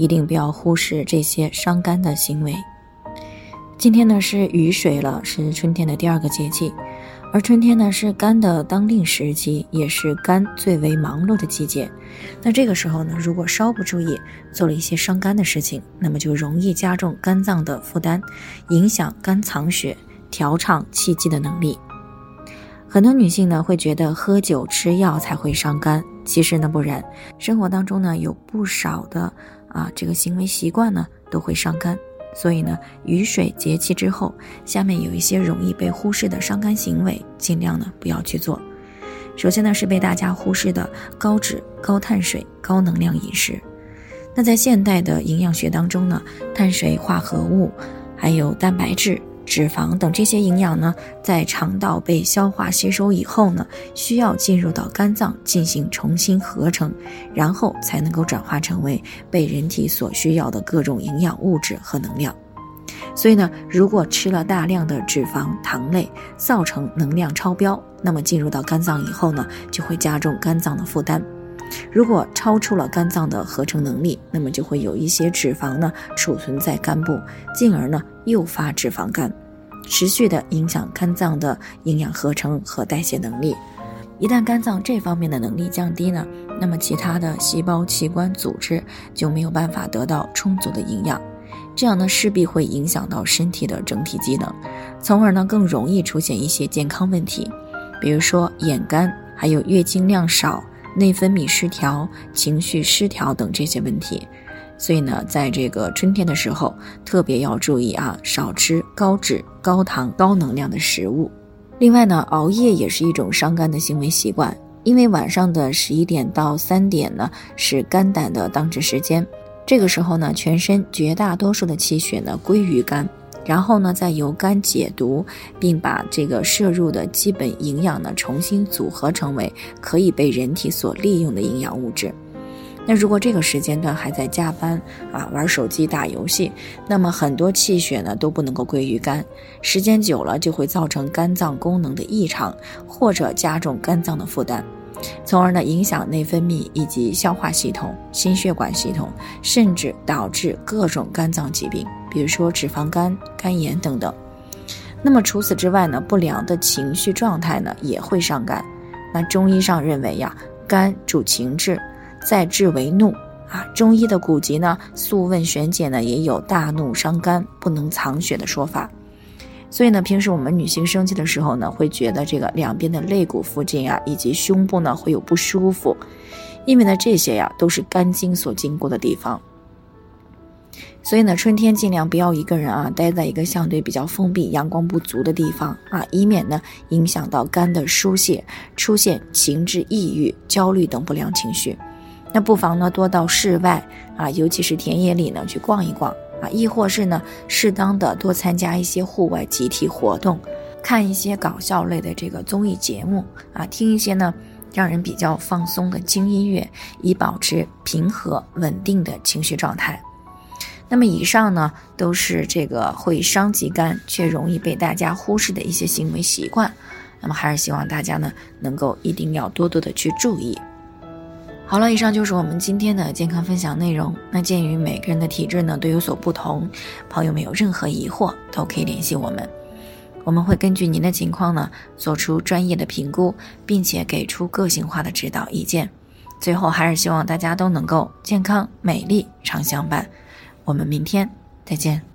一定不要忽视这些伤肝的行为。今天呢是雨水了，是春天的第二个节气，而春天呢是肝的当令时期，也是肝最为忙碌的季节。那这个时候呢，如果稍不注意，做了一些伤肝的事情，那么就容易加重肝脏的负担，影响肝藏血、调畅气机的能力。很多女性呢会觉得喝酒吃药才会伤肝，其实呢不然，生活当中呢有不少的。啊，这个行为习惯呢都会伤肝，所以呢，雨水节气之后，下面有一些容易被忽视的伤肝行为，尽量呢不要去做。首先呢是被大家忽视的高脂、高碳水、高能量饮食。那在现代的营养学当中呢，碳水化合物，还有蛋白质。脂肪等这些营养呢，在肠道被消化吸收以后呢，需要进入到肝脏进行重新合成，然后才能够转化成为被人体所需要的各种营养物质和能量。所以呢，如果吃了大量的脂肪、糖类，造成能量超标，那么进入到肝脏以后呢，就会加重肝脏的负担。如果超出了肝脏的合成能力，那么就会有一些脂肪呢储存在肝部，进而呢诱发脂肪肝，持续的影响肝脏的营养合成和代谢能力。一旦肝脏这方面的能力降低呢，那么其他的细胞、器官、组织就没有办法得到充足的营养，这样呢势必会影响到身体的整体机能，从而呢更容易出现一些健康问题，比如说眼干，还有月经量少。内分泌失调、情绪失调等这些问题，所以呢，在这个春天的时候，特别要注意啊，少吃高脂、高糖、高能量的食物。另外呢，熬夜也是一种伤肝的行为习惯，因为晚上的十一点到三点呢，是肝胆的当值时间，这个时候呢，全身绝大多数的气血呢归于肝。然后呢，再由肝解毒，并把这个摄入的基本营养呢重新组合成为可以被人体所利用的营养物质。那如果这个时间段还在加班啊，玩手机、打游戏，那么很多气血呢都不能够归于肝，时间久了就会造成肝脏功能的异常，或者加重肝脏的负担。从而呢，影响内分泌以及消化系统、心血管系统，甚至导致各种肝脏疾病，比如说脂肪肝、肝炎等等。那么除此之外呢，不良的情绪状态呢也会伤肝。那中医上认为呀，肝主情志，在志为怒啊。中医的古籍呢，《素问·玄解》呢也有大怒伤肝，不能藏血的说法。所以呢，平时我们女性生气的时候呢，会觉得这个两边的肋骨附近啊，以及胸部呢会有不舒服，因为呢这些呀都是肝经所经过的地方。所以呢，春天尽量不要一个人啊待在一个相对比较封闭、阳光不足的地方啊，以免呢影响到肝的疏泄，出现情志抑郁、焦虑等不良情绪。那不妨呢多到室外啊，尤其是田野里呢去逛一逛。啊，亦或是呢，适当的多参加一些户外集体活动，看一些搞笑类的这个综艺节目啊，听一些呢让人比较放松的轻音乐，以保持平和稳定的情绪状态。那么以上呢，都是这个会伤及肝却容易被大家忽视的一些行为习惯。那么还是希望大家呢，能够一定要多多的去注意。好了，以上就是我们今天的健康分享内容。那鉴于每个人的体质呢都有所不同，朋友们有任何疑惑都可以联系我们，我们会根据您的情况呢做出专业的评估，并且给出个性化的指导意见。最后还是希望大家都能够健康美丽常相伴。我们明天再见。